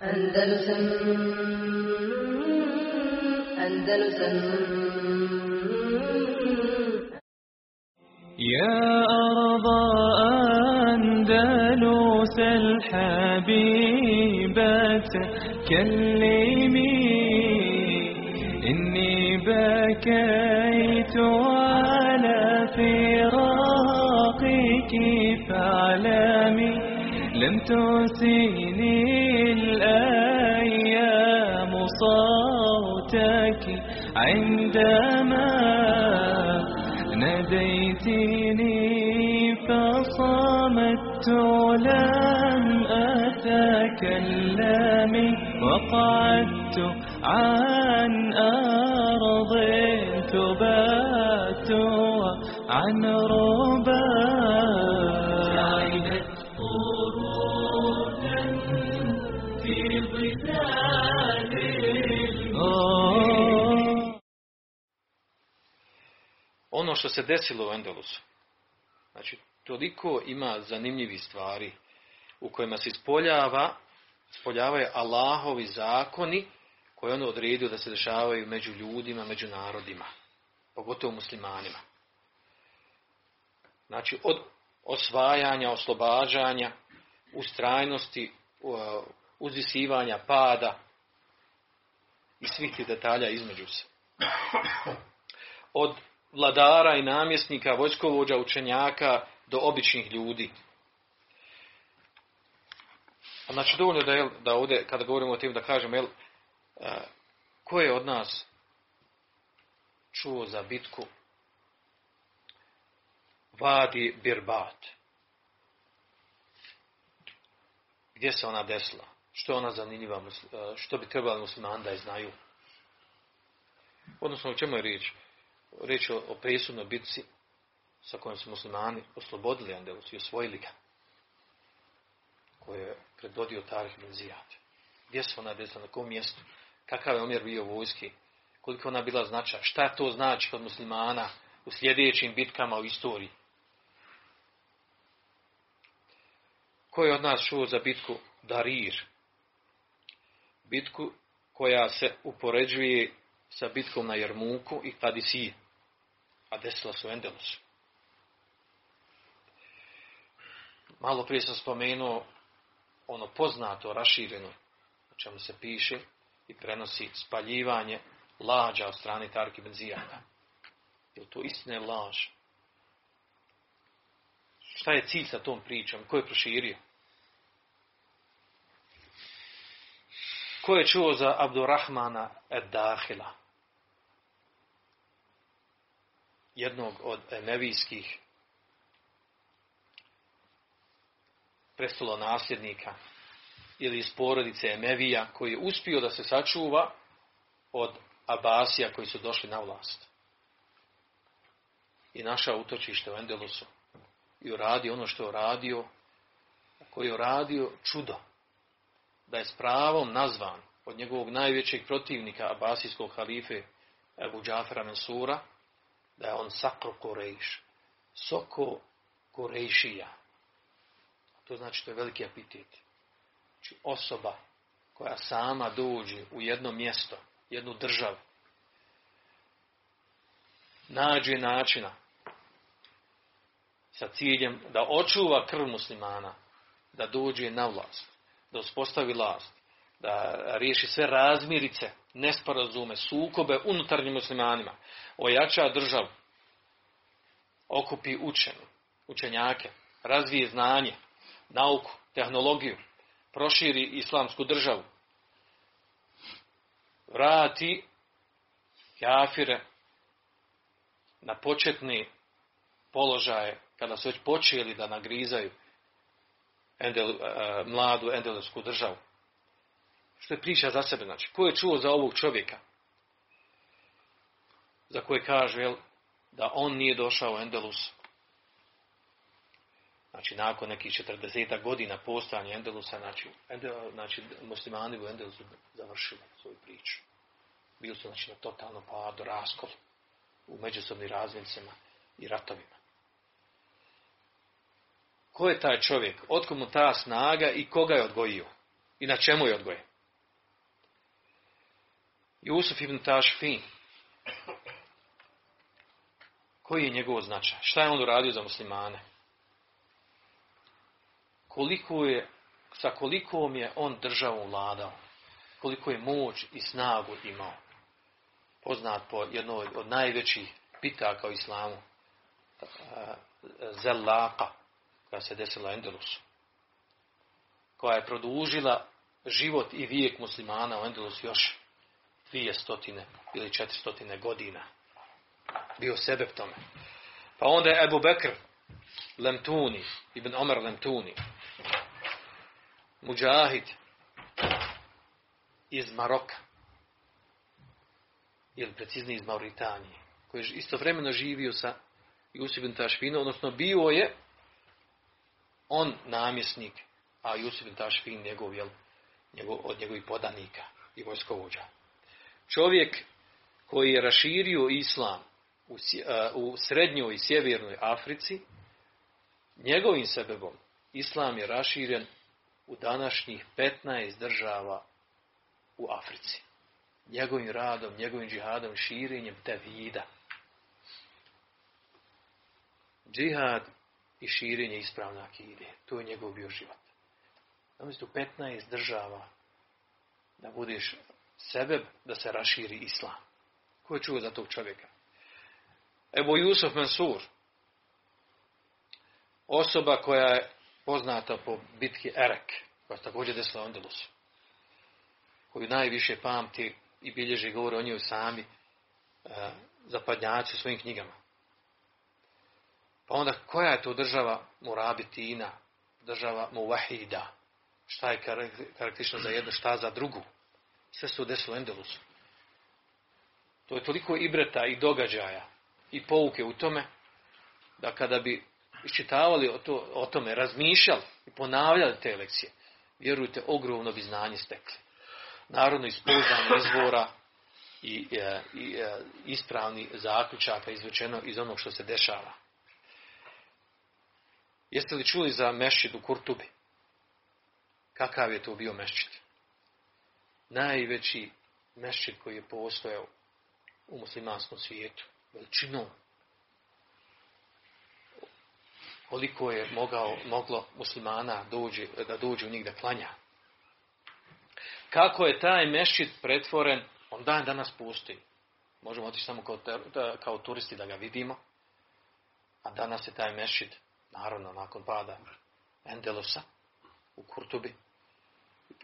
Andalusam Andalusam يا أرض أندلس الحبيبة كلمي إني بكيت على فراقك فاعلمي لم تسيني فصمت لم أتكلم وقعدت عن أرض تبات عن ربا في ظلال ono što se desilo u Endelusu. Toliko ima zanimljivih stvari u kojima se ispoljava, ispoljavaju Allahovi zakoni koje ono odredio da se dešavaju među ljudima, među narodima, pogotovo muslimanima. Znači, od osvajanja, oslobađanja, ustrajnosti, u- uzvisivanja, pada i svih tih detalja između se. Od vladara i namjesnika, vojskovođa, učenjaka do običnih ljudi. Znači, dovoljno da, jel, da ovdje, kada govorimo o tim, da kažem, jel, e, ko je od nas čuo za bitku Vadi Birbat? Gdje se ona desila? Što je ona zanimljiva? e, Što bi trebali muslimani da je znaju? Odnosno, o čemu je riječ? Riječ je o, o presudnoj bitci sa kojom su muslimani oslobodili Andelus i osvojili ga. Koje je predvodio Tarih bin Zijad. Gdje se ona desila, na kom mjestu? Kakav je omjer bio vojski? Koliko ona bila značajna? Šta to znači kod muslimana u sljedećim bitkama u istoriji? Ko je od nas čuo za bitku Darir? Bitku koja se upoređuje sa bitkom na Jermuku i Kadisije, a desila se u Endelusu. Malo prije sam spomenuo ono poznato, rašireno, o čemu se piše i prenosi spaljivanje lađa od strane Tarki Benzijana. Je to istina ili laž? Šta je cilj sa tom pričom? Ko je proširio? Ko je čuo za Abdurrahmana Ed-Dahila? Jednog od emevijskih prestolonasljednika ili iz porodice Emevija koji je uspio da se sačuva od Abasija koji su došli na vlast. I našao utočište u Endelusu. I uradio ono što je uradio, koji je uradio čudo. Da je s pravom nazvan od njegovog najvećeg protivnika Abasijskog halife Ebu Džafera Mansura, da je on sakro Korejš, soko Korejšija. To znači to je veliki apetit. Znači osoba koja sama dođe u jedno mjesto, jednu državu, nađe načina sa ciljem da očuva krv muslimana, da dođe na vlast, da uspostavi vlast, da riješi sve razmirice, nesporazume, sukobe unutarnjim muslimanima, ojača državu, okupi učenu, učenjake, razvije znanje, nauku, tehnologiju, proširi islamsku državu, vrati kafire na početni položaje, kada su već počeli da nagrizaju endel, e, mladu endelevsku državu. Što je priča za sebe, znači, ko je čuo za ovog čovjeka? Za koje kaže, jel, da on nije došao u Endelus. Znači, nakon nekih 40 godina postojanja Endelusa, znači, Endel, znači, muslimani u Endelusu završili svoju priču. Bili su, znači, na totalno padu, raskol u međusobnim razmicama i ratovima. Ko je taj čovjek? Otko mu ta snaga i koga je odgojio? I na čemu je odgojen? Jusuf ibn Tašfin. Koji je njegov značaj? Šta je on uradio za muslimane? Koliko je, sa kolikom je on državom vladao? Koliko je moć i snagu imao? Poznat po jednoj od najvećih pitaka u islamu. Zellaka, koja se desila Endelusu. Koja je produžila život i vijek muslimana u Endelusu još dvije stotine ili četiri godina. Bio sebe tome. Pa onda je Ebu Bekr Lemtuni, Ibn Omer Lemtuni, Mujahid iz Maroka, ili preciznije iz Mauritanije, koji je istovremeno živio sa Jusuf ibn Tašfinom, odnosno bio je on namjesnik, a Jusuf ibn Tašfin njegov, jel, njegov, od njegovih podanika i vojskovođa. Čovjek koji je raširio islam u, u srednjoj i sjevernoj Africi, njegovim sebebom islam je raširen u današnjih 15 država u Africi. Njegovim radom, njegovim džihadom, širenjem te vida. Džihad i širenje ispravne akide. To je njegov bio život. Zamislite u 15 država da budeš sebe da se raširi islam. Ko je čuo za tog čovjeka? Evo Jusuf Mansur, osoba koja je poznata po bitki Erek, koja je također desila Andalusu, koju najviše pamti i bilježi govore o njoj sami e, zapadnjaci u svojim knjigama. Pa onda koja je to država Murabitina, država Muvahida, šta je karakteristično za jednu, šta za drugu. Sve se u desilo Endelusu. To je toliko ibreta i događaja i pouke u tome, da kada bi iščitavali o, to, o tome, razmišljali i ponavljali te lekcije, vjerujte, ogromno bi znanje stekli. Narodno iz izvora i, e, i, e, ispravni zaključaka izvučeno iz onog što se dešava. Jeste li čuli za mešćid u Kurtubi? Kakav je to bio mešćid? Najveći mešćid koji je postojao u muslimanskom svijetu. Veličinom. Koliko je mogao, moglo muslimana dođi, da dođe u njih da klanja. Kako je taj mešćid pretvoren, on dan danas postoji. Možemo otići samo kao, kao turisti da ga vidimo. A danas je taj mešćid naravno nakon pada Endelosa u Kurtubi,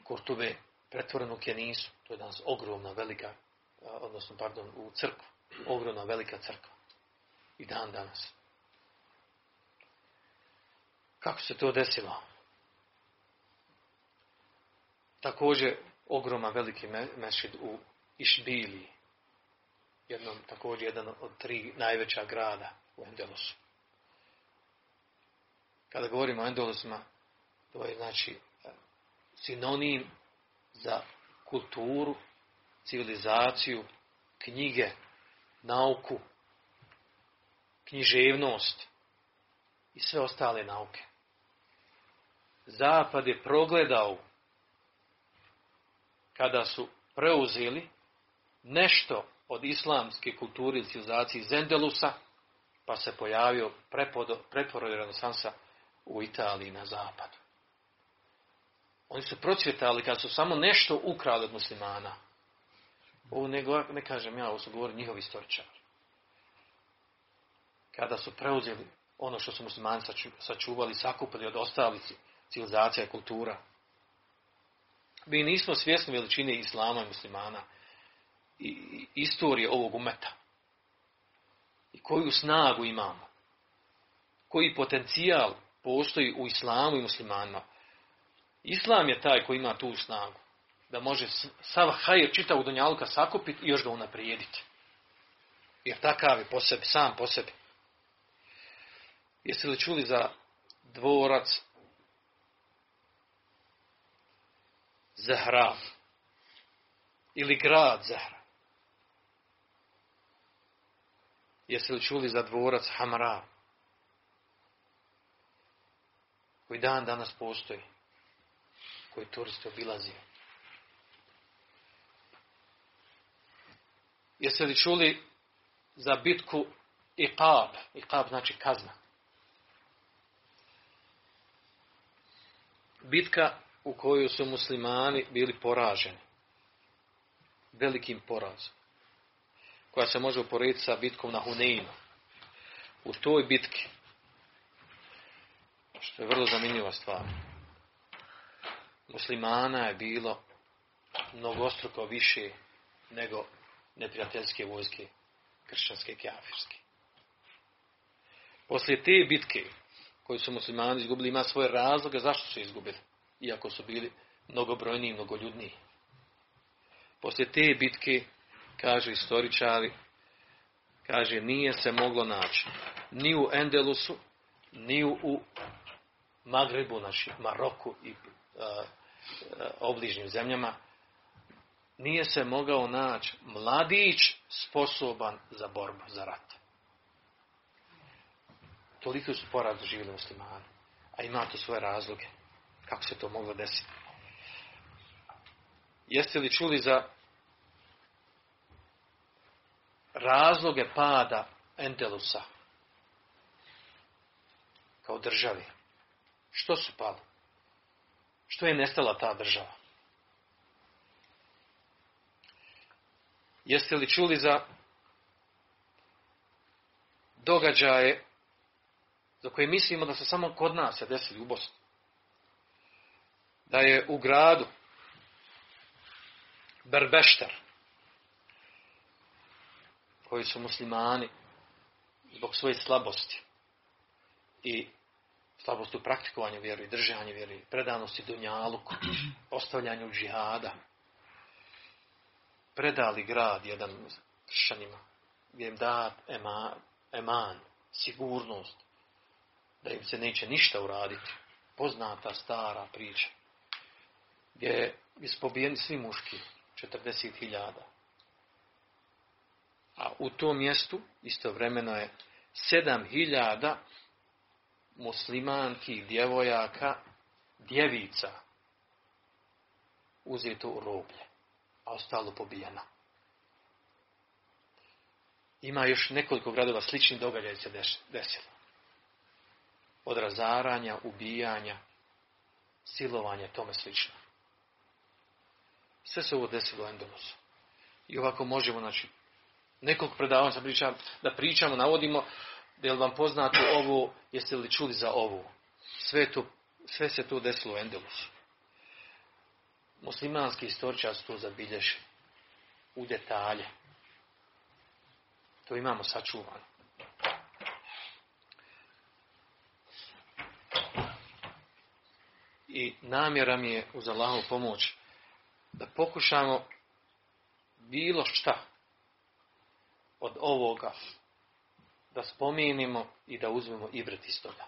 Kurtube pretvoren u Kenisu, to je danas ogromna velika, odnosno pardon, u crkvu, ogromna velika crkva. I dan danas. Kako se to desilo? Također ogromna veliki mešid u Išbili, jednom, također jedan od tri najveća grada u Endelosu. Kada govorimo o endolosima, to je znači sinonim za kulturu, civilizaciju, knjige, nauku, književnost i sve ostale nauke. Zapad je progledao kada su preuzeli nešto od islamske kulture i civilizacije iz Endelusa, pa se pojavio preporod renesansa u Italiji na zapadu. Oni su procvjetali kad su samo nešto ukrali od muslimana. Ovo ne, ne kažem ja, ovo su govorili njihovi istoričari. Kada su preuzeli ono što su muslimani sačuvali, sakupili od ostalih civilizacija kultura. Mi nismo svjesni veličine islama i muslimana i istorije ovog umeta. I koju snagu imamo. Koji potencijal postoji u islamu i muslimanima. Islam je taj koji ima tu snagu. Da može sav hajr čitavu donjalka sakupiti i još ga unaprijediti. Jer takav je po sebi, sam po sebi. Jeste li čuli za dvorac Zahra? Ili grad Zahra? Jeste li čuli za dvorac Hamra? koji dan danas postoji, koji turiste obilazio. Jeste li čuli za bitku Iqab? Iqab znači kazna. Bitka u kojoj su muslimani bili poraženi. Velikim porazom. Koja se može uporediti sa bitkom na Huneinu. U toj bitki, što je vrlo zanimljiva stvar, muslimana je bilo mnogostruko više nego neprijateljske vojske kršćanske i kafirske. Poslije te bitke koju su muslimani izgubili ima svoje razloge zašto su izgubili, iako su bili mnogobrojniji i mnogoljudniji. Poslije te bitke, kaže istoričari, kaže nije se moglo naći ni u Endelusu, ni u Magrebu, znači Maroku i obližnjim zemljama, nije se mogao naći mladić sposoban za borbu, za rat. Toliko su porad živjeli muslimani. A ima to svoje razloge. Kako se to moglo desiti? Jeste li čuli za razloge pada Endelusa kao državi? Što su pali? Što je nestala ta država? Jeste li čuli za događaje za koje mislimo da se samo kod nas se desili u Bosni? Da je u gradu Berbeštar, koji su muslimani zbog svoje slabosti i slabosti u praktikovanju vjeri, držanju vjeri, predanosti dunjaluku, ostavljanju džihada, predali grad jedan kršćanima, gdje im dat eman, eman, sigurnost, da im se neće ništa uraditi. Poznata stara priča. Gdje je pobijeni svi muški, 40.000. A u tom mjestu istovremeno je 7.000 muslimanki, djevojaka, djevica uzeto u roblje a ostalo pobijeno. Ima još nekoliko gradova sličnih događaja se desilo. Od razaranja, ubijanja, silovanja, tome slično. Sve se ovo desilo u Endonusu. I ovako možemo, znači, nekoliko predavanja sam pričam, da pričamo, navodimo, je vam poznato ovo, jeste li čuli za ovo. Sve, to, sve se to desilo u Endelusu muslimanski istoričar su to zabilježi u detalje. To imamo sačuvano. I namjera mi je uz Allahovu pomoć da pokušamo bilo šta od ovoga da spomenimo i da uzmemo ibret iz toga.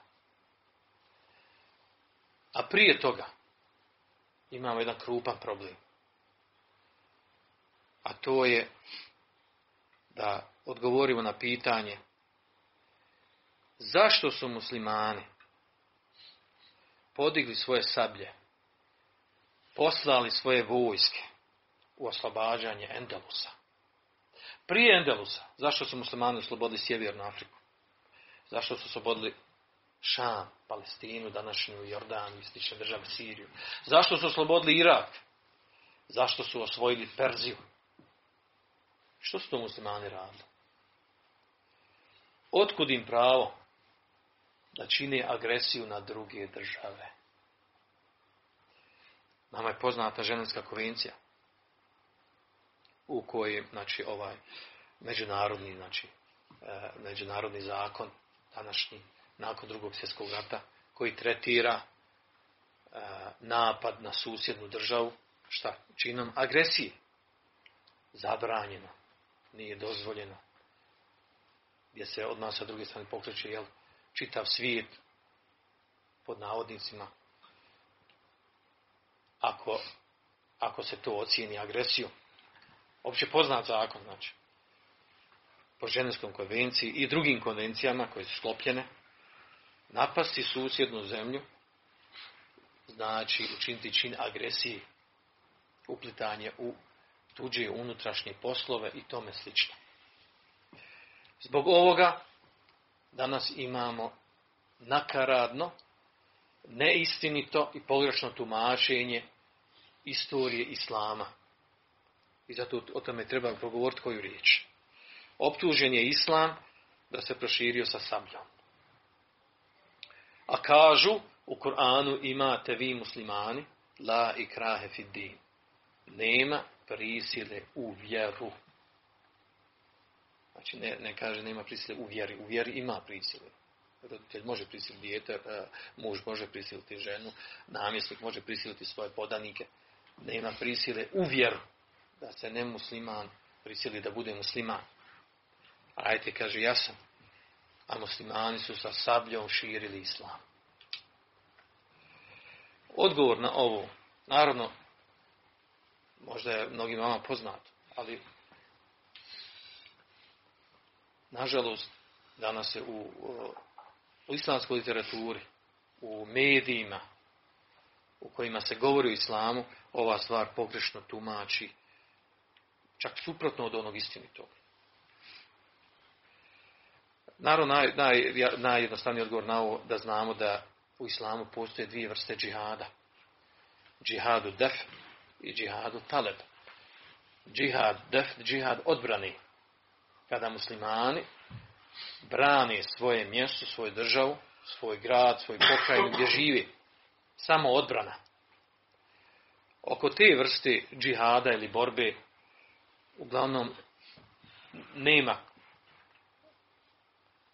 A prije toga imamo jedan krupan problem. A to je da odgovorimo na pitanje zašto su muslimani podigli svoje sablje, poslali svoje vojske u oslobađanje Endelusa. Prije Endelusa, zašto su muslimani oslobodili Sjevernu Afriku? Zašto su oslobodili Šam, Palestinu, današnju Jordan, istične države Siriju. Zašto su oslobodili Irak? Zašto su osvojili Perziju? Što su to muslimani radili? Otkud im pravo da čine agresiju na druge države? Nama je poznata ženevska konvencija u kojoj znači ovaj međunarodni znači e, međunarodni zakon današnji nakon drugog svjetskog rata koji tretira e, napad na susjednu državu šta činom agresije. Zabranjeno. Nije dozvoljeno. Gdje se od nas sa druge strane pokreće jel, čitav svijet pod navodnicima ako, ako se to ocijeni agresiju opće poznat zakon znači po ženevskom konvenciji i drugim konvencijama koje su sklopljene napasti susjednu zemlju znači učiniti čin agresije, uplitanje u tuđe unutrašnje poslove i tome slično. Zbog ovoga danas imamo nakaradno, neistinito i pogrešno tumačenje istorije Islama. I zato o tome treba progovoriti koju riječ. Optužen je Islam da se proširio sa sabljom. A kažu u Koranu imate vi muslimani la ikrahe fid din. Nema prisile u vjeru. Znači ne, ne kaže nema prisile u vjeri. U vjeri ima prisile. Roditelj može prisiliti dijete, e, muž može prisiliti ženu, namjesnik može prisiliti svoje podanike. Nema prisile u vjeru da se ne musliman prisili da bude musliman. Ajte, kaže, ja sam. A muslimani su sa sabljom širili islam. Odgovor na ovo, naravno, možda je mnogim vama poznato, ali nažalost, danas se u, u islamskoj literaturi, u medijima, u kojima se govori o islamu, ova stvar pogrešno tumači, čak suprotno od onog istinitog. Naravno, naj, naj, najjednostavniji odgovor na ovo da znamo da u islamu postoje dvije vrste džihada. Džihadu def i džihadu taleb. Džihad def, džihad odbrani. Kada muslimani brane svoje mjesto, svoju državu, svoj grad, svoj pokrajinu gdje živi. Samo odbrana. Oko te vrste džihada ili borbe uglavnom nema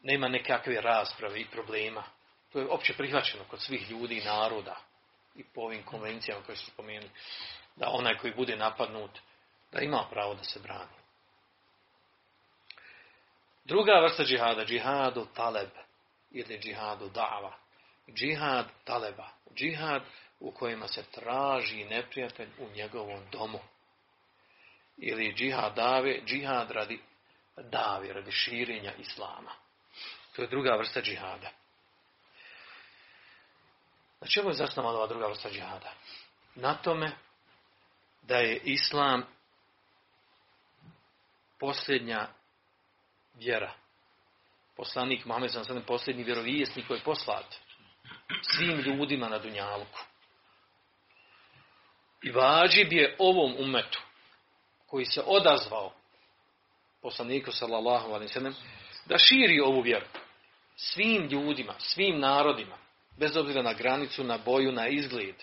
nema nekakve rasprave i problema. To je opće prihvaćeno kod svih ljudi i naroda i po ovim konvencijama koje su spomenuli, da onaj koji bude napadnut, da ima pravo da se brani. Druga vrsta džihada, džihadu taleb ili džihadu dava. Džihad taleba, džihad u kojima se traži neprijatelj u njegovom domu. Ili džihad dave, džihad radi davi, radi širenja islama. To je druga vrsta džihada. Na čemu je zasnovana ova druga vrsta džihada? Na tome da je islam posljednja vjera. Poslanik Muhammed sam posljednji vjerovijesnik koji je poslat svim ljudima na Dunjaluku. I vađib je ovom umetu koji se odazvao poslaniku sallallahu alaihi sallam da širi ovu vjeru svim ljudima, svim narodima, bez obzira na granicu, na boju, na izgled,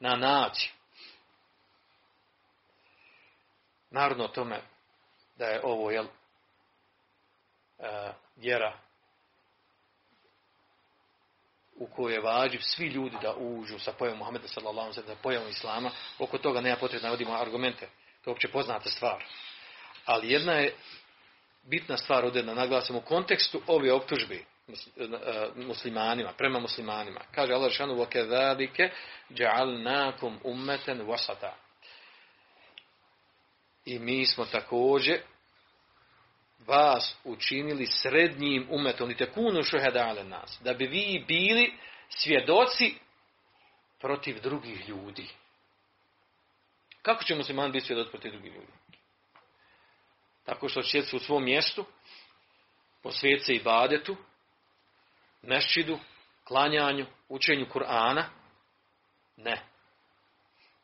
na naciju. Narodno tome da je ovo jel, e, vjera u kojoj je vađiv svi ljudi da uđu sa pojavom Muhammeda sallallahu alaihi da pojavom Islama, oko toga nema potrebe da navodimo argumente. To je uopće poznata stvar. Ali jedna je bitna stvar ovdje da naglasimo u kontekstu ove optužbe e, muslimanima, prema muslimanima. Kaže Allah šanu وَكَذَلِكَ جَعَلْنَاكُمْ ummeten wasata. I mi smo također vas učinili srednjim umetom i tekunu šuhedale nas. Da bi vi bili svjedoci protiv drugih ljudi. Kako će musliman biti svjedoci protiv drugih ljudi? Tako što će u svom mjestu, posvijet se i badetu, meščidu, klanjanju, učenju Kur'ana. Ne.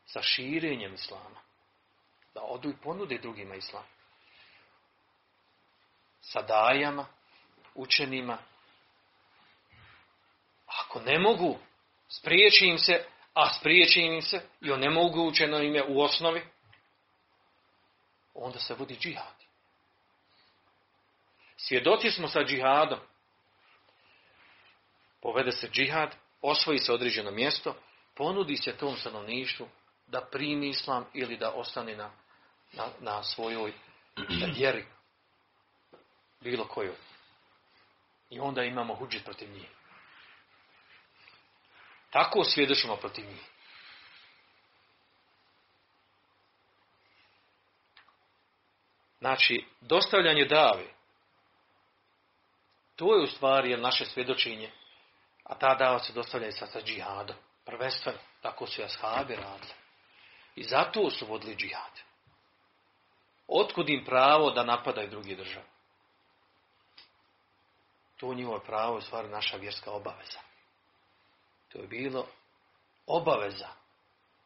Sa širenjem Islama. Da odu i ponude drugima Islam. Sa dajama, učenima. Ako ne mogu, spriječi im se, a spriječi im se i on ne mogu učeno ime u osnovi, onda se vodi džihad. Svjedoci smo sa džihadom. Povede se džihad, osvoji se određeno mjesto, ponudi se tom stanovništvu da primi islam ili da ostane na, na, na svojoj vjeri. Bilo kojoj. I onda imamo huđit protiv njih. Tako svjedočimo protiv njih. Znači, dostavljanje dave to je u stvari naše svjedočenje. A ta dava se dostavlja sa, sa džihadom. Prvenstveno, tako su ashabi radili. I zato su vodili džihad. Otkud im pravo da napadaju druge države? To njihovo pravo je stvar naša vjerska obaveza. To je bilo obaveza,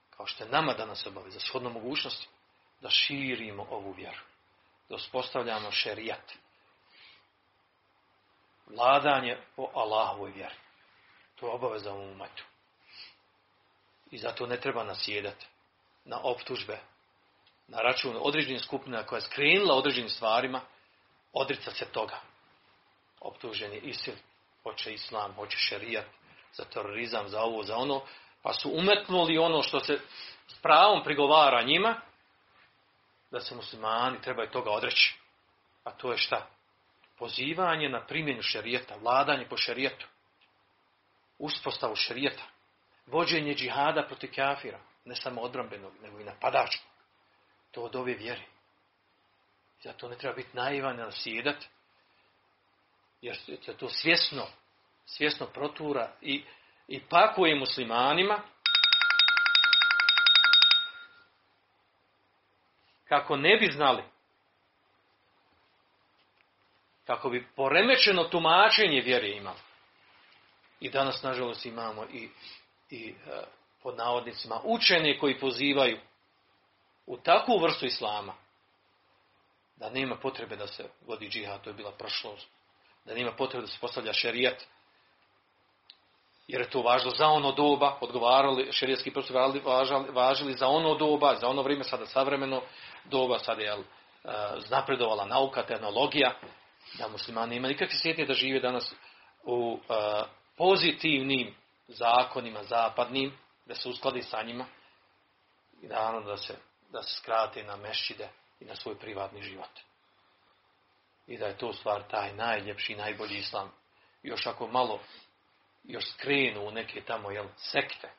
kao što je nama danas obaveza, shodno mogućnosti, da širimo ovu vjeru. Da uspostavljamo šerijat. Vladanje po Allahovoj vjeri. To je obaveza u umetu. I zato ne treba nasjedati na optužbe, na račun određenih skupina koja je skrenula određenim stvarima, odrica se toga. Optužen je isil, hoće islam, hoće šerijat, za terorizam, za ovo, za ono, pa su umetnuli ono što se s pravom prigovara njima, da se muslimani trebaju toga odreći. A to je šta? Pozivanje na primjenu šerijeta, vladanje po šerijetu, uspostavu šerijeta, vođenje džihada protiv kafira, ne samo odbrambenog, nego i napadačkog. To od ove vjeri. Zato ne treba biti naivan i jer to svjesno, svjesno protura i, i pakuje muslimanima kako ne bi znali kako bi poremećeno tumačenje vjere imali. I danas, nažalost, imamo i, i e, pod navodnicima učene koji pozivaju u takvu vrstu islama da nema potrebe da se vodi džihad, to je bila prošlost. Da nema potrebe da se postavlja šerijat, jer je to važno za ono doba, odgovarali, šerijetski prosti važili, važili za ono doba, za ono vrijeme, sada savremeno doba, sada je znapredovala nauka, tehnologija, da muslimani nema nikakve sjetnje da žive danas u pozitivnim zakonima zapadnim, da se uskladi sa njima i naravno da se, da se skrate na mešćide i na svoj privatni život. I da je to stvar taj najljepši, najbolji islam. Još ako malo još skrenu u neke tamo jel, sekte,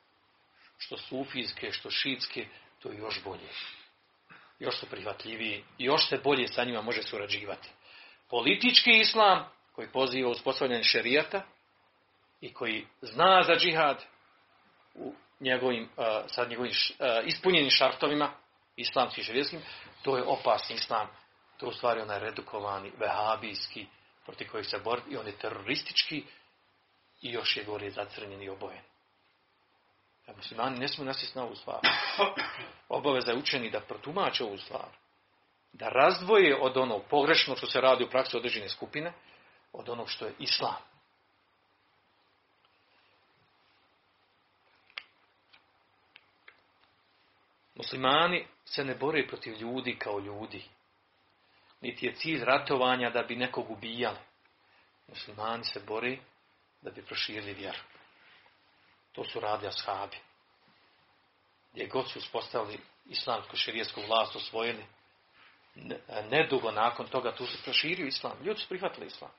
što sufijske, što šitske, to je još bolje. Još su prihvatljiviji, još se bolje sa njima može surađivati. Politički islam, koji poziva uspostavljanje šerijata i koji zna za džihad u njegovim, sa njegovim ispunjenim šartovima, islamskim šerijskim, to je opasni islam. To u stvari onaj redukovani, vehabijski, protiv kojih se bori, i on je teroristički, i još je gore zacrnjen i obojen. A muslimani ne smiju nasjeti na ovu stvar. Obaveza je učeni da protumače ovu stvar. Da razdvoje od onog pogrešnog što se radi u praksi određene skupine, od onog što je islam. Muslimani se ne bore protiv ljudi kao ljudi. Niti je cilj ratovanja da bi nekog ubijali. Muslimani se bore da bi proširili vjeru. To su radili ashabi. Gdje god su uspostavili islamsku širijesku vlast, osvojili, nedugo nakon toga tu se proširio islam. Ljudi su prihvatili islam.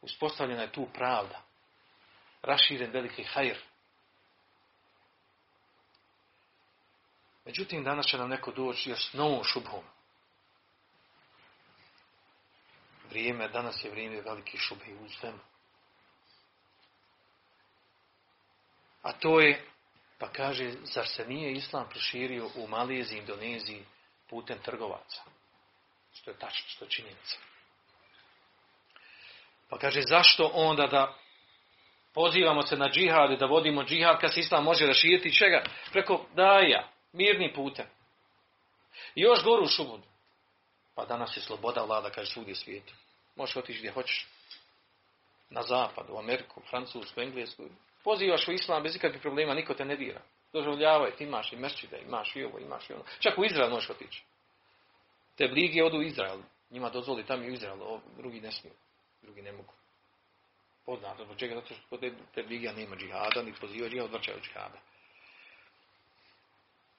Uspostavljena je tu pravda. Raširen veliki hajr. Međutim, danas će nam neko doći još s novom šubhom. Vrijeme, danas je vrijeme veliki šubhi u svemu. A to je, pa kaže, zar se nije islam proširio u Maleziji, Indoneziji putem trgovaca? Što je tačno, što je. Pa kaže, zašto onda da pozivamo se na džihad i da vodimo džihad kad se islam može raširiti čega? Preko daja, mirnim putem. I još goru šubud. Pa danas je sloboda vlada, kaže, svugdje svijetu. Možeš otići gdje hoćeš. Na zapad, u Ameriku, Francusku, Englesku, Pozivaš u islam bez ikakvih problema, niko te ne dira. Doživljavaj, ti imaš i mešćide, imaš i ovo, imaš i ono. Čak u Izrael možeš otići. Te bligi odu u Izrael. Njima dozvoli tamo i u Izrael, drugi ne smiju. Drugi ne mogu. Poznato, zbog čega? Zato što te, te bligija nema džihada, ni poziva džihada, odvrćaju džihada.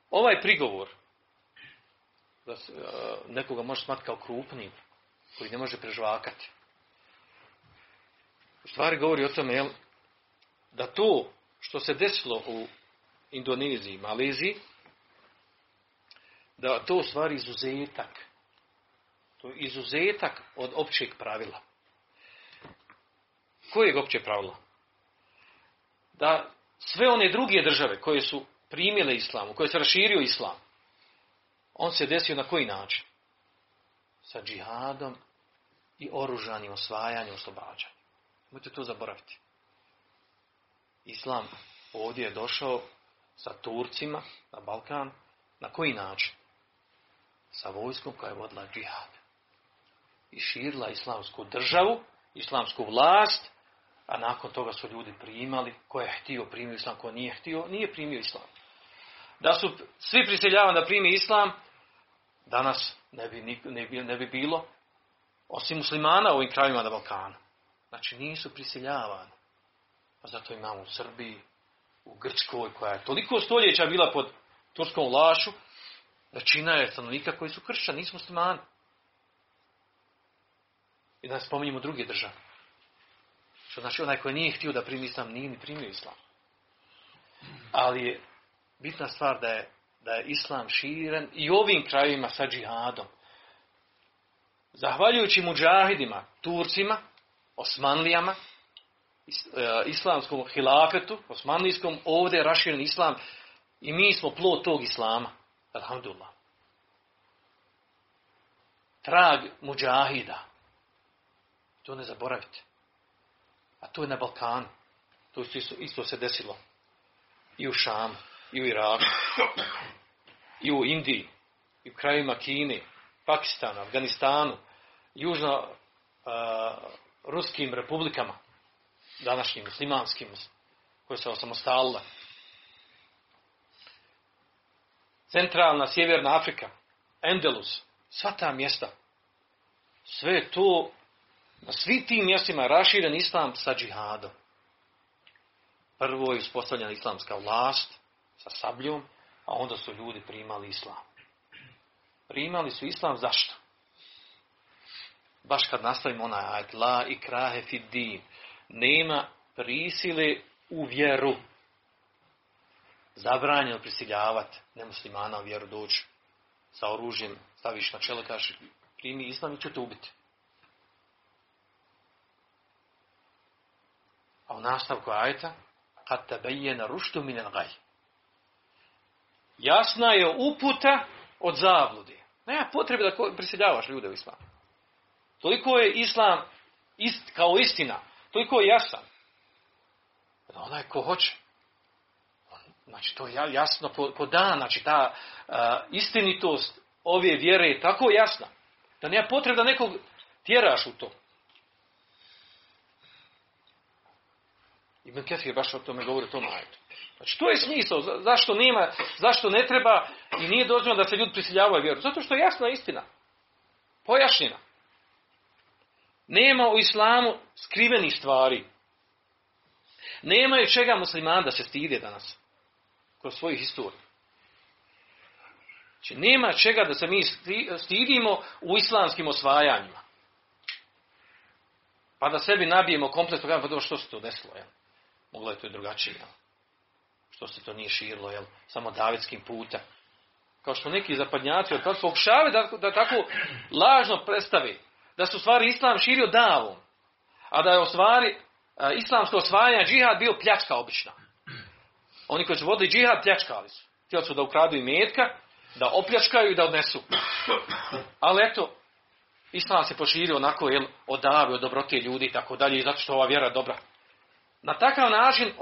Ovaj prigovor, da se, nekoga može smatrati kao krupni, koji ne može prežvakati. U stvari govori o tome, jel, da to što se desilo u Indoneziji, Maleziji, da to u stvari izuzetak. To je izuzetak od općeg pravila. Kojeg opće pravila? Da sve one druge države koje su primile islam, u kojoj se raširio islam, on se desio na koji način? Sa džihadom i oružanim osvajanjem, oslobađanjem. Nemojte to zaboraviti. Islam ovdje je došao sa Turcima na Balkan. Na koji način? Sa vojskom koja je vodila džihad. I širila islamsku državu, islamsku vlast, a nakon toga su ljudi primali, ko je htio primio islam, ko nije htio, nije primio islam. Da su svi prisiljavani da primi islam, danas ne bi, ne bi, ne bi bilo, osim muslimana u ovim krajima na Balkanu. Znači nisu prisiljavani. Pa zato imamo u Srbiji, u Grčkoj, koja je toliko stoljeća bila pod turskom lašu, većina je stanovnika koji su kršćani, nisu muslimani. I da spominjemo druge države. Što znači onaj koji nije htio da primi islam, nije ni primio islam. Ali je bitna stvar da je, da je islam širen i ovim krajevima sa džihadom. Zahvaljujući muđahidima, Turcima, Osmanlijama, e, islamskom hilafetu, osmanlijskom, ovdje je raširen islam i mi smo plod tog islama. Alhamdulillah. Trag muđahida. To ne zaboravite. A to je na Balkanu. To isto, isto se desilo. I u Šamu, i u Iraku, i u Indiji, i u krajima Kine, Pakistanu, Afganistanu, južno ruskim republikama, današnjim muslimanskim, koje se osamostalile. Centralna, sjeverna Afrika, Endelus, sva ta mjesta, sve to, na svim tim mjestima raširen islam sa džihadom. Prvo je uspostavljena islamska vlast sa sabljom, a onda su ljudi primali islam. Primali su islam zašto? baš kad nastavimo onaj ajet, la i krahe fid nema prisile u vjeru. Zabranjeno prisiljavati nemuslimana u vjeru doći sa oružjem, staviš na čelo, kažeš, primi islam i ću te ubiti. A u nastavku ajeta, kad te na ruštu minen gaj. Jasna je uputa od zablude. Nema potrebe da prisiljavaš ljude u islamu. Toliko je islam ist, kao istina. Toliko je jasan. Da onaj ko hoće. Znači to je jasno po, po dan. Znači ta istinitost ove vjere je tako jasna. Da nema potrebe da nekog tjeraš u to. Ibn Kefir baš o tome govori o tom. Znači to je smisao. Zašto nema, zašto ne treba i nije dozvoljeno da se ljudi prisiljavaju vjeru. Zato što je jasna istina. Pojašnjena. Nema u islamu skrivenih stvari. Nemaju čega muslimani da se stide danas. Kroz svoju historiju. Znači, nema čega da se mi stidimo u islamskim osvajanjima. Pa da sebi nabijemo komplet program, pa dobro što se to desilo, jel? Moglo je to i drugačije, jel? Što se to nije širilo, jel? Samo davidskim puta. Kao što neki zapadnjaci od pokušavaju da, da tako lažno predstavi da su stvari islam širio davom, a da je stvari e, islamsko osvajanje džihad bio pljačka obična. Oni koji su vodili džihad pljačkali su. Htjeli su da ukradu i metka, da opljačkaju i da odnesu. Ali eto, islam se poširio onako jel, od dave, od dobrote ljudi i tako dalje, zato što ova vjera dobra. Na takav način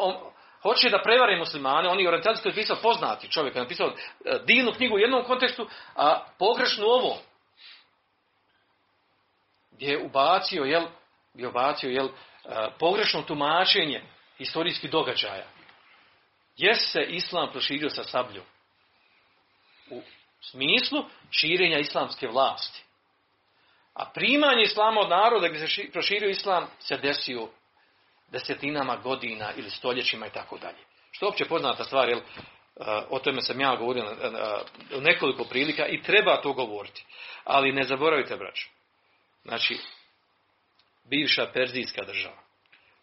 hoće da prevare muslimane, oni je pisao poznati čovjek, je napisao e, divnu knjigu u jednom kontekstu, a pogrešnu u ovom gdje je ubacio, jel, je ubacio, jel, pogrešno tumačenje historijskih događaja. Jes se islam proširio sa sabljom? U smislu širenja islamske vlasti. A primanje islama od naroda gdje se proširio islam se desio desetinama godina ili stoljećima i tako dalje. Što je opće poznata stvar, jel, o tome sam ja govorio u nekoliko prilika i treba to govoriti. Ali ne zaboravite, braćo, Znači, bivša perzijska država.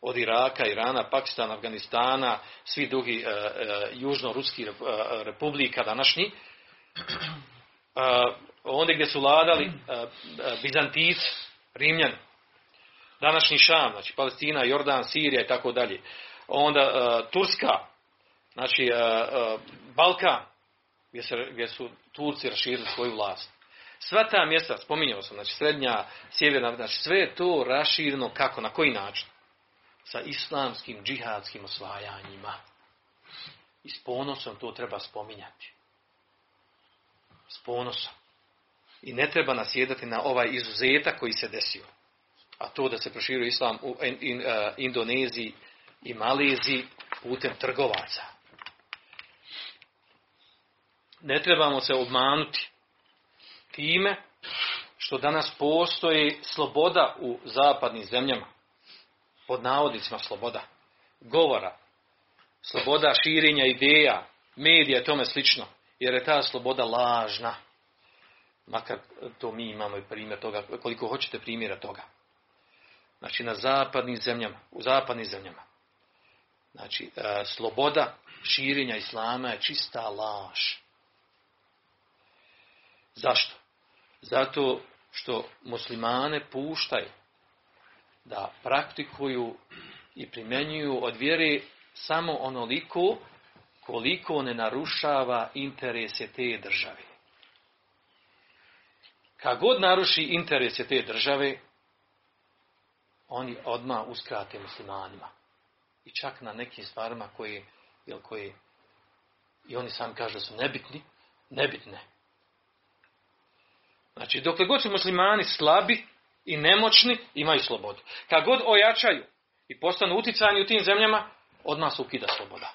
Od Iraka, Irana, Pakistana, Afganistana, svi drugi e, e, južno-ruski e, republika današnji. Onda gdje su vladali Bizantici, Rimljani, današnji Šam, znači Palestina, Jordan, Sirija i tako dalje. Onda Turska, znači e, e, Balkan, gdje, se, gdje su Turci raširili svoju vlast. Sva ta mjesta, spominjao sam, znači srednja, sjeverna, znači sve je to rašireno kako, na koji način? Sa islamskim, džihadskim osvajanjima. I s ponosom to treba spominjati. S ponosom. I ne treba nasjedati na ovaj izuzetak koji se desio. A to da se proširio islam u uh, Indoneziji i Maleziji putem trgovaca. Ne trebamo se obmanuti time što danas postoji sloboda u zapadnim zemljama. Pod navodnicima sloboda. Govora. Sloboda širenja ideja, medija i tome slično. Jer je ta sloboda lažna. Makar to mi imamo i primjer toga, koliko hoćete primjera toga. Znači na zapadnim zemljama, u zapadnim zemljama. Znači, e, sloboda širenja islama je čista laž. Zašto? Zato što muslimane puštaju da praktikuju i primjenjuju od vjere samo onoliko koliko ne narušava interese te države. Kad god naruši interese te države, oni odmah uskrate muslimanima. I čak na nekim stvarima koje, jel, koje i oni sami kažu da su nebitni, nebitne. Znači, dokle god su muslimani slabi i nemoćni, imaju slobodu. Kad god ojačaju i postanu uticani u tim zemljama, odmah se ukida sloboda.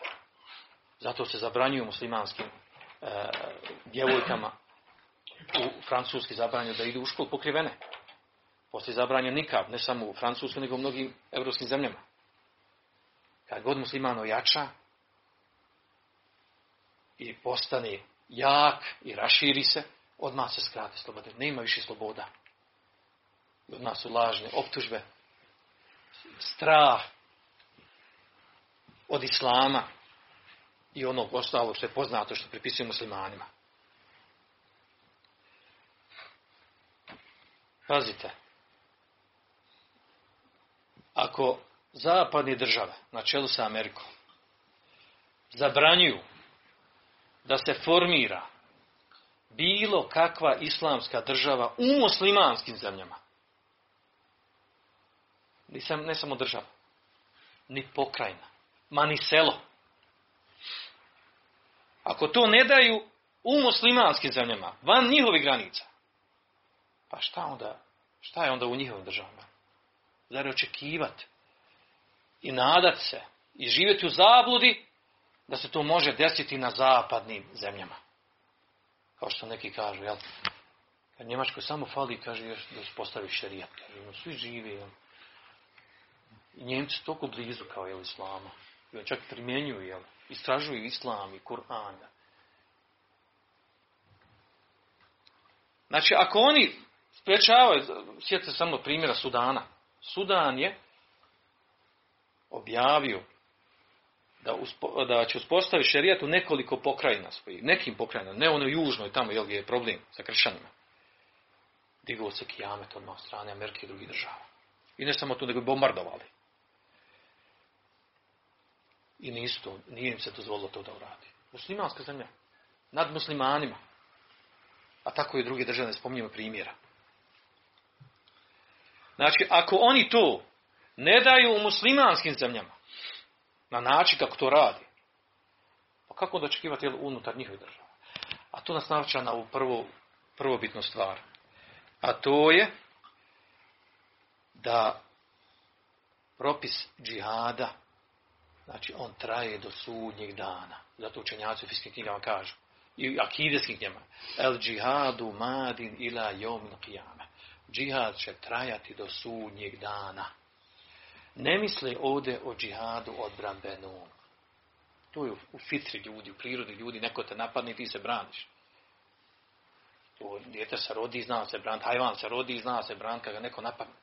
Zato se zabranjuju muslimanskim e, djevojkama u Francuski zabranju da idu u školu pokrivene. Poslije zabranjen nikab, ne samo u Francuskoj, nego u mnogim evropskim zemljama. Kad god musliman ojača i postane jak i raširi se, odmah se skrati slobode. Nema više sloboda. Odmah su lažne optužbe, strah od islama i onog ostalog što je poznato što pripisuju muslimanima. Pazite, ako zapadne države, na čelu sa Amerikom, zabranjuju da se formira bilo kakva islamska država u muslimanskim zemljama, ne samo država, ni pokrajina, ma ni selo. Ako to ne daju u muslimanskim zemljama, van njihovih granica, pa šta onda, šta je onda u njihovim državama? Zar je očekivati i nadat se i živjeti u zabludi da se to može desiti na zapadnim zemljama. Kao što neki kažu, jel? Kad Njemačkoj samo fali, kaže, još da uspostavi šerijat. Kaže, no, svi žive, jel? I Njemci toliko blizu kao, jel, islama. I on čak primjenjuju, jel? Istražuju islam i Kur'an. Znači, ako oni sprečavaju, sjetite samo primjera Sudana. Sudan je objavio da, uspo, da će uspostaviti šerijat u nekoliko pokrajina svojih, nekim pokrajinama, ne ono južnoj tamo jel, je problem sa kršćanima. Digao se kijamet od strane Amerike i drugih država. I ne samo to, nego bombardovali. I nisu to, nije im se dozvolilo to da uradi. Muslimanska zemlja. Nad muslimanima. A tako i druge države ne spominjemo primjera. Znači, ako oni to ne daju u muslimanskim zemljama, na način kako to radi, pa kako onda očekivati jel, unutar njihovih država? A to nas navča na ovu prvu, prvobitnu stvar. A to je da propis džihada, znači on traje do sudnjeg dana. Zato učenjaci u fiskim knjigama kažu. I akideskim knjigama. El džihadu madin ila jomin qiyame. Džihad će trajati do sudnjeg dana. Ne misle ovdje o džihadu odbranbenom. To je u fitri ljudi, u prirodi ljudi, neko te napadne ti se braniš. To djete se rodi, zna se brani, hajvan se rodi, zna se brani, kada ga neko napadne.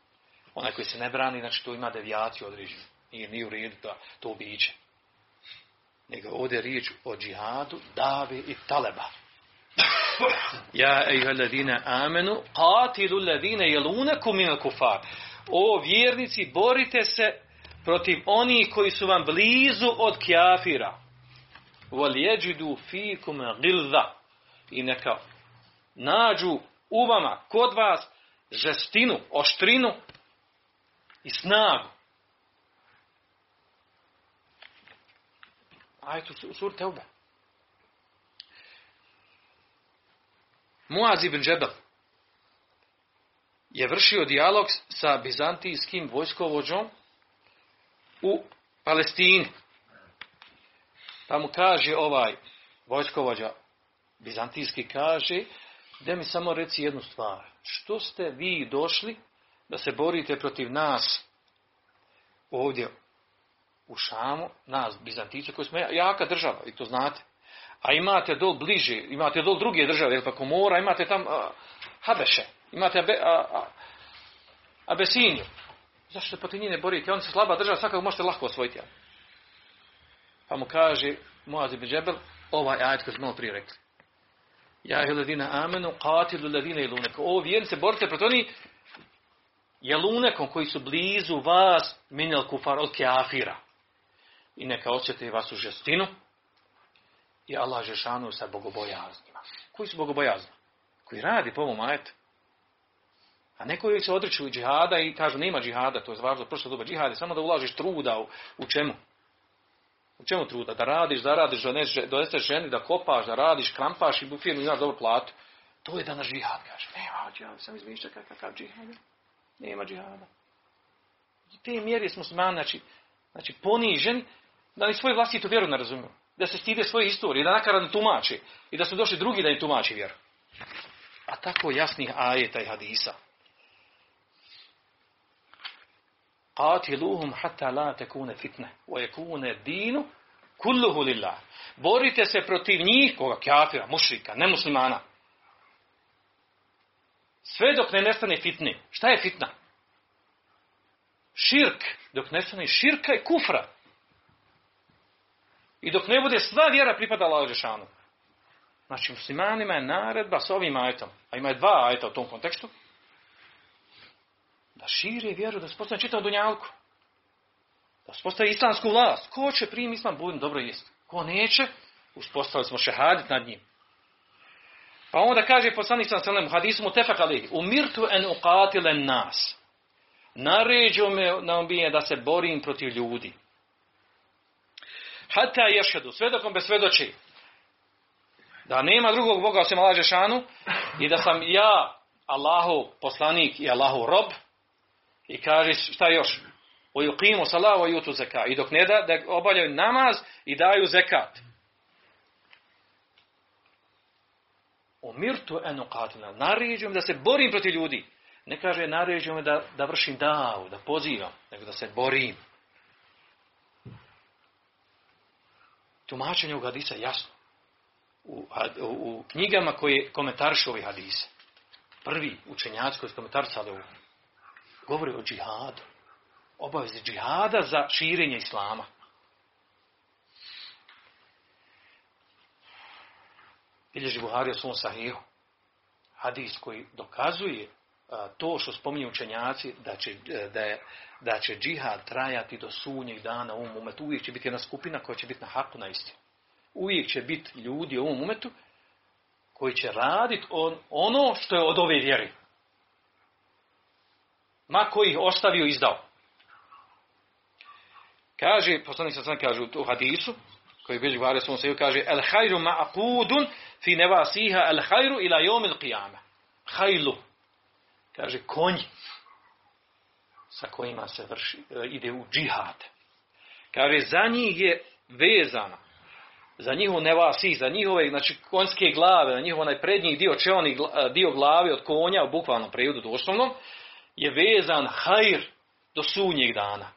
Onaj koji se ne brani, znači to ima devijaciju određenu. Nije, nije u redu da to biće. Nego ovdje riječ o džihadu, davi i taleba. Ja, ejuha ladine amenu, qatilu ladine jelunakum min kufar. O vjernici, borite se protiv onih koji su vam blizu od kjafira. yajidu fikum gilda. I neka nađu u vama, kod vas, žestinu, oštrinu i snagu. Ajde, sur teuba. Muaz ibn Džebel je vršio dijalog sa bizantijskim vojskovođom u Palestini. Pa mu kaže ovaj vojskovođa bizantijski kaže, da mi samo reci jednu stvar. Što ste vi došli da se borite protiv nas ovdje u Šamu, nas, Bizantice, koji smo jaka država, i to znate. A imate dol bliže, imate dol druge države, jer pa Komora, imate tam Habeše, imate Abe, a, a. Zašto protiv njih ne borite? On se slaba država, svakako možete lako osvojiti. Pa mu kaže Muaz ibn Džebel, ovaj ajet koji smo malo prije rekli. Ja je ledina amenu, qatilu ledina ilunekom. Ovo vjernice, borite protiv oni jelunekom koji su blizu vas, minjal kufar od keafira. I neka osjete vas u žestinu. I Allah žešanu sa bogobojaznima. Koji su bogobojazni? Koji radi po ovom ajetu. A neko uvijek se odreću džihada i kažu nema džihada, to je važno prošlo doba džihada, samo da ulažiš truda u, u čemu? U čemu truda? Da radiš, zaradiš, doneseš ženi, da kopaš, da radiš, krampaš i u firmu imaš platu. To je danas džihad, kaže. Nema džihada, sam izmišlja kakav džihad. Nema džihada. I te mjere smo smani, znači, znači poniženi, da ni svoju vlastitu vjeru ne razumiju. Da se stide svoje istorije, da nakaradno tumače. I da su došli drugi da im tumači vjeru. A tako jasnih ajeta i hadisa. Qatiluhum hatta la tekune fitne. Wa yakune dinu kulluhu lillah. Borite se protiv njih, koga kafira, mušrika, nemuslimana. Sve dok ne nestane fitne. Šta je fitna? Širk. Dok nestane širka i kufra. I dok ne bude sva vjera pripadala Alžešanu. Znači, muslimanima je naredba s ovim ajetom. A ima je dva ajeta u tom kontekstu da šire vjeru, da se postane čitav dunjalku. Da se postavi islamsku vlast. Ko će prim islam, budem dobro jest. Ko neće, uspostavili smo šehadit nad njim. Pa onda kaže poslanik sam u hadisu mu tefak alihi, umirtu en uqatilen nas. Naređo me na ubije da se borim protiv ljudi. Hata ješhedu, sve dok bez svedoči. Da nema drugog Boga osim Allah Žešanu i da sam ja Allahu poslanik i Allahu rob, i kaže šta još? O yuqimu wa yutu zeka. I dok ne da, da obavljaju namaz i daju zekat. Umirtu enu qatina. Naređujem da se borim protiv ljudi. Ne kaže naređujem da, da vršim davu, da pozivam, nego da se borim. Tumačenje u hadisa jasno. U, u, u knjigama koje komentarišu ovi hadise. Prvi učenjaci koji komentarisali govori o džihadu. Obavezi džihada za širenje islama. Bilježi Buhari o svom sahihu. Hadis koji dokazuje to što spominju učenjaci da će, da, je, da će džihad trajati do sunnjeg dana u ovom umetu. Uvijek će biti jedna skupina koja će biti na haku na istinu. Uvijek će biti ljudi u ovom umetu koji će raditi on, ono što je od ove vjeri ma koji ih ostavio izdao. Kaže, poslanik sa sam kaže u hadisu, koji bilježi Buhari svom seju, kaže, el hajru ma'akudun fi nevasiha el hajru ila jomil qiyama. Hajlu. Kaže, konj sa kojima se vrši, e, ide u džihad. Kaže, za njih je vezana, za njihov nevasi, za njihove, znači, konjske glave, na njihov onaj prednji dio, čelni dio glave od konja, u bukvalnom prejudu doslovnom, je vezan hajr do sunnjeg dana.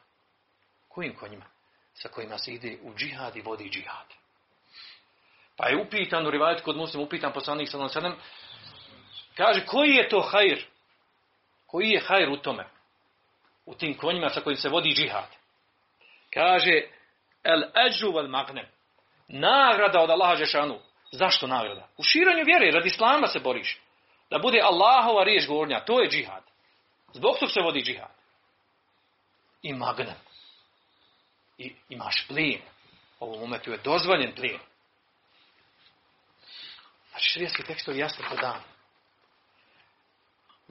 Kojim konjima? Sa kojima se ide u džihad i vodi džihad. Pa je upitan u rivajt kod muslim, upitan poslanik sallam, kaže koji je to hajr? Koji je hajr u tome? U tim konjima sa kojim se vodi džihad. Kaže, el eđu vel magnem. Nagrada od Allaha Žešanu. Zašto nagrada? U širanju vjere, radi islama se boriš. Da bude Allahova riječ govornja, to je džihad. Zbog tog se vodi džihad. I magnet. I imaš plijen. Ovom umetu je dozvoljen plijen. Znači, širijetski tekstovi jasno to.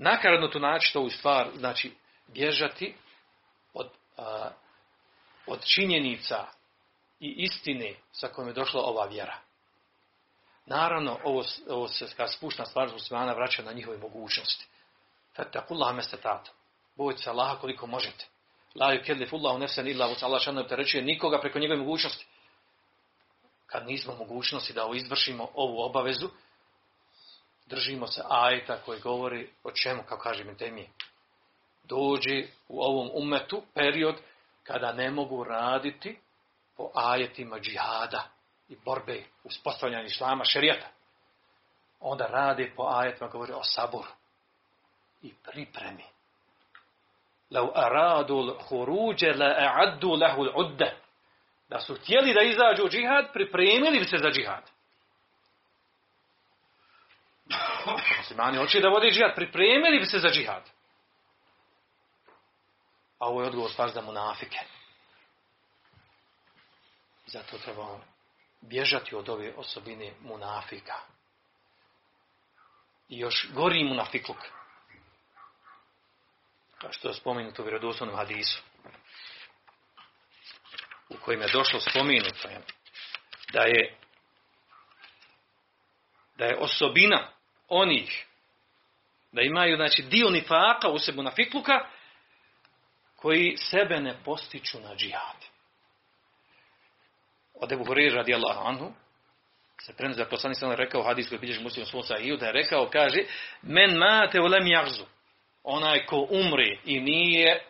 Nakaradno naći ovu stvar, znači, bježati od, a, od činjenica i istine sa kojom je došla ova vjera. Naravno, ovo, ovo se kad spušta stvar muslimana vraća na njihove mogućnosti. Fattakullah meste tato. Bojte se Allaha koliko možete. La yukellifullahu nefsen illa vus Allah šanu opterećuje nikoga preko njegove mogućnosti. Kad nismo mogućnosti da izvršimo ovu obavezu, držimo se ajta koji govori o čemu, kao kaže Ibn Dođi u ovom umetu period kada ne mogu raditi po ajetima džihada i borbe uspostavljanja islama šerijata. Onda radi po ajetima govori o saboru i pripremi. Lau aradu l'huruđe la a'addu lahul udde. Da su htjeli da izađu džihad, pripremili bi se za džihad. Muslimani hoće da vode džihad, pripremili bi se za džihad. A ovo je odgovor stvar za munafike. Zato trebamo bježati od ove osobine munafika. I još gori munafikluk kao što je spomenuto u vjerodostojnom hadisu, u kojem je došlo spomenuto da je da je osobina onih da imaju znači dio nifaka u sebu na fikluka koji sebe ne postiču na džihad. Od Ebu Horir radijallahu anhu se prenosi da poslanik sam rekao hadis koji bilježi muslim svom sahiju da je rekao kaže men mate ulem jagzu onaj ko umre i nije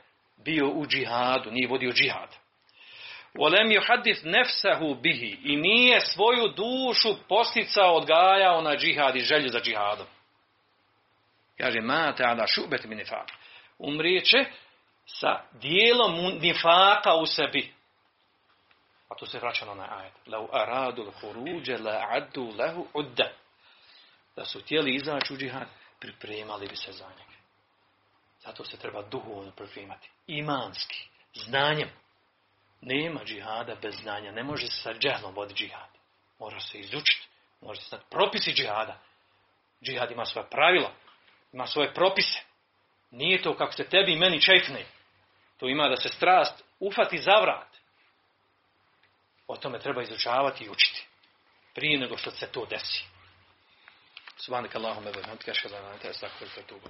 bio u džihadu, nije vodio džihad. Volem yuhaddith nefsahu bihi i nije svoju dušu posticao, odgajao na džihad i želju za džihadom. Kaže, ma ta'ala šubet mi nifak. Umrijeće sa dijelom nifaka u sebi. A tu se vraća na onaj ajet. Lau aradu l'huruđe la addu lehu udda. Da su htjeli izaći u džihad, pripremali bi se za njega. Zato se treba duhovno pripremati. Imanski. Znanjem. Nema džihada bez znanja. Ne može se sa džehlom voditi džihad. Mora se izučiti. Može se znati propisi džihada. Džihad ima svoje pravila. Ima svoje propise. Nije to kako se tebi i meni čefne. To ima da se strast ufati za vrat. O tome treba izučavati i učiti. Prije nego što se to desi. Subhanak Allahumma wa bihamdika ashhadu an la ilaha illa anta astaghfiruka.